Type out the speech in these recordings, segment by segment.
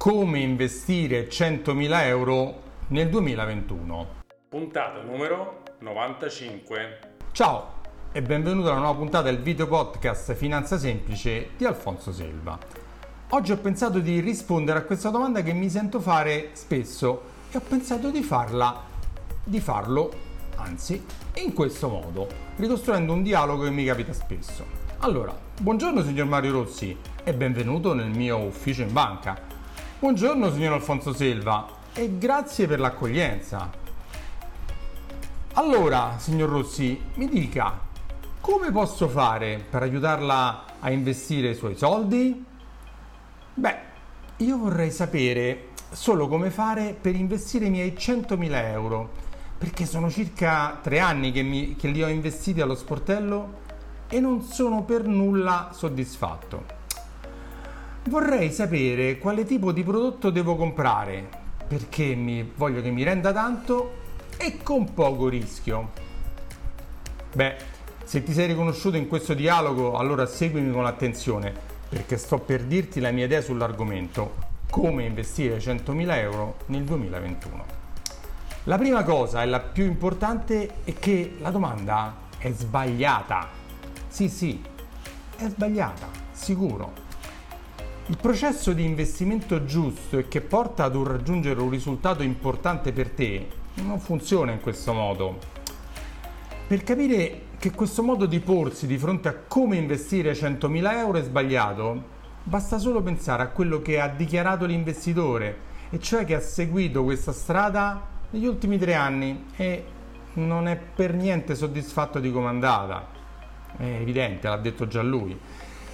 come investire 100.000 euro nel 2021. Puntata numero 95. Ciao e benvenuto alla nuova puntata del video podcast Finanza Semplice di Alfonso Selva. Oggi ho pensato di rispondere a questa domanda che mi sento fare spesso e ho pensato di farla, di farlo, anzi, in questo modo, ricostruendo un dialogo che mi capita spesso. Allora, buongiorno signor Mario Rossi e benvenuto nel mio ufficio in banca. Buongiorno signor Alfonso Selva e grazie per l'accoglienza. Allora, signor Rossi, mi dica, come posso fare per aiutarla a investire i suoi soldi? Beh, io vorrei sapere solo come fare per investire i miei 100.000 euro, perché sono circa tre anni che, mi, che li ho investiti allo sportello e non sono per nulla soddisfatto. Vorrei sapere quale tipo di prodotto devo comprare, perché mi, voglio che mi renda tanto e con poco rischio. Beh, se ti sei riconosciuto in questo dialogo, allora seguimi con attenzione, perché sto per dirti la mia idea sull'argomento, come investire 100.000 euro nel 2021. La prima cosa e la più importante è che la domanda è sbagliata. Sì, sì, è sbagliata, sicuro. Il processo di investimento giusto e che porta ad un raggiungere un risultato importante per te non funziona in questo modo. Per capire che questo modo di porsi di fronte a come investire 100.000 euro è sbagliato, basta solo pensare a quello che ha dichiarato l'investitore, e cioè che ha seguito questa strada negli ultimi tre anni e non è per niente soddisfatto di come è andata. È evidente, l'ha detto già lui.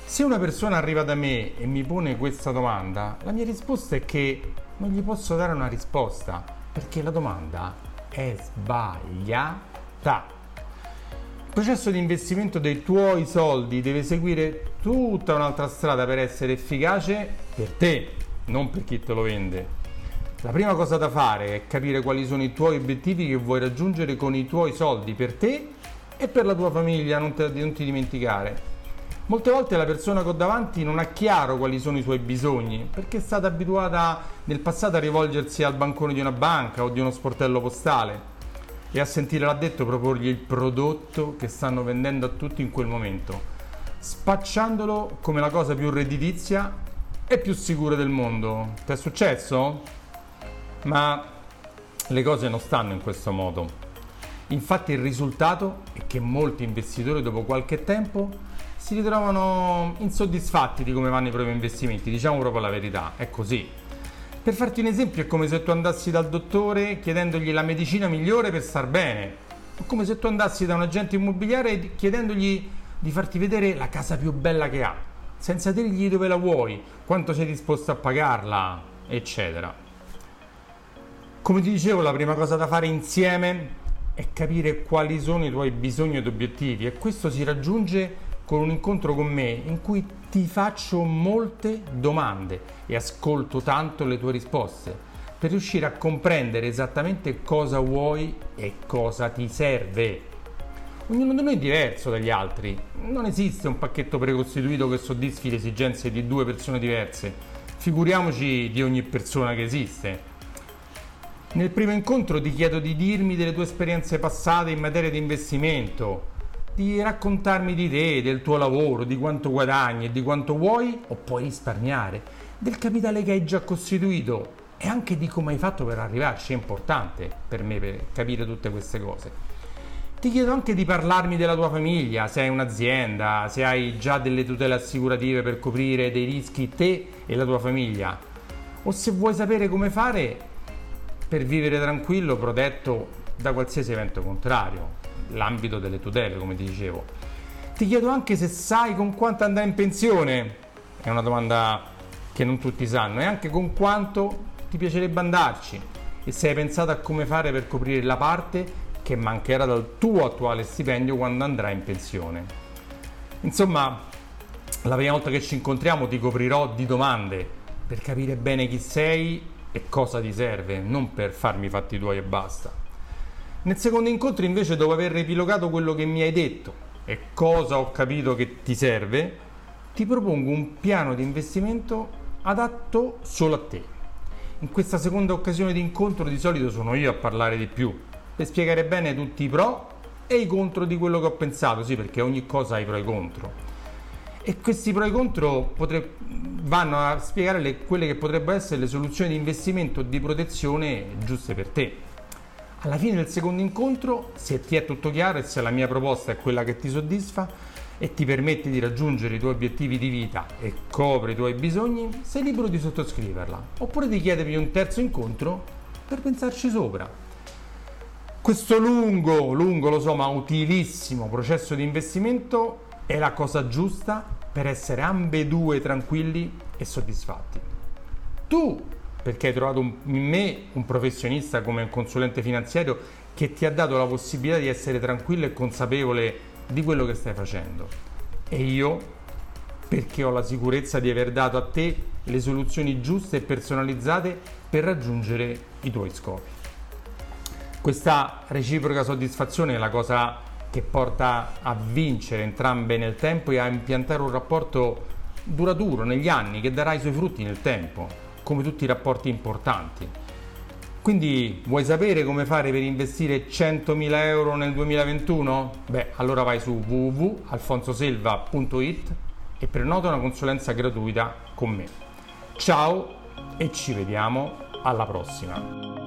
Se una persona arriva da me e mi pone questa domanda, la mia risposta è che non gli posso dare una risposta perché la domanda è sbagliata. Il processo di investimento dei tuoi soldi deve seguire tutta un'altra strada per essere efficace per te, non per chi te lo vende. La prima cosa da fare è capire quali sono i tuoi obiettivi che vuoi raggiungere con i tuoi soldi per te e per la tua famiglia, non, te, non ti dimenticare. Molte volte la persona che ho davanti non ha chiaro quali sono i suoi bisogni, perché è stata abituata nel passato a rivolgersi al bancone di una banca o di uno sportello postale e a sentire l'addetto proporgli il prodotto che stanno vendendo a tutti in quel momento, spacciandolo come la cosa più redditizia e più sicura del mondo. Ti è successo? Ma le cose non stanno in questo modo. Infatti il risultato è che molti investitori dopo qualche tempo si ritrovano insoddisfatti di come vanno i propri investimenti, diciamo proprio la verità, è così. Per farti un esempio è come se tu andassi dal dottore chiedendogli la medicina migliore per star bene, o come se tu andassi da un agente immobiliare chiedendogli di farti vedere la casa più bella che ha, senza dirgli dove la vuoi, quanto sei disposto a pagarla, eccetera. Come ti dicevo, la prima cosa da fare insieme è capire quali sono i tuoi bisogni ed obiettivi e questo si raggiunge con un incontro con me in cui ti faccio molte domande e ascolto tanto le tue risposte per riuscire a comprendere esattamente cosa vuoi e cosa ti serve. Ognuno di noi è diverso dagli altri, non esiste un pacchetto precostituito che soddisfi le esigenze di due persone diverse, figuriamoci di ogni persona che esiste. Nel primo incontro ti chiedo di dirmi delle tue esperienze passate in materia di investimento, di raccontarmi di te, del tuo lavoro, di quanto guadagni e di quanto vuoi o puoi risparmiare, del capitale che hai già costituito e anche di come hai fatto per arrivarci, è importante per me per capire tutte queste cose. Ti chiedo anche di parlarmi della tua famiglia, se hai un'azienda, se hai già delle tutele assicurative per coprire dei rischi te e la tua famiglia, o se vuoi sapere come fare per vivere tranquillo, protetto da qualsiasi evento contrario l'ambito delle tutele, come ti dicevo. Ti chiedo anche se sai con quanto andare in pensione, è una domanda che non tutti sanno, e anche con quanto ti piacerebbe andarci e se hai pensato a come fare per coprire la parte che mancherà dal tuo attuale stipendio quando andrai in pensione. Insomma, la prima volta che ci incontriamo ti coprirò di domande per capire bene chi sei e cosa ti serve, non per farmi fatti tuoi e basta. Nel secondo incontro invece dopo aver riepilogato quello che mi hai detto e cosa ho capito che ti serve, ti propongo un piano di investimento adatto solo a te. in questa seconda occasione di incontro di solito sono io a parlare di più, per spiegare bene tutti i pro e i contro di quello che ho pensato, sì, perché ogni cosa ha i pro e i contro. E questi pro e contro potre... vanno a spiegare le... quelle che potrebbero essere le soluzioni di investimento o di protezione giuste per te. Alla fine del secondo incontro, se ti è tutto chiaro e se la mia proposta è quella che ti soddisfa e ti permette di raggiungere i tuoi obiettivi di vita e copre i tuoi bisogni, sei libero di sottoscriverla oppure di chiedermi un terzo incontro per pensarci sopra. Questo lungo, lungo lo so, ma utilissimo processo di investimento è la cosa giusta per essere ambedue tranquilli e soddisfatti. Tu perché hai trovato in me un professionista come un consulente finanziario che ti ha dato la possibilità di essere tranquillo e consapevole di quello che stai facendo. E io perché ho la sicurezza di aver dato a te le soluzioni giuste e personalizzate per raggiungere i tuoi scopi. Questa reciproca soddisfazione è la cosa che porta a vincere entrambe nel tempo e a impiantare un rapporto duraturo negli anni che darà i suoi frutti nel tempo come tutti i rapporti importanti. Quindi vuoi sapere come fare per investire 100.000 euro nel 2021? Beh, allora vai su www.alfonsoselva.it e prenota una consulenza gratuita con me. Ciao e ci vediamo alla prossima!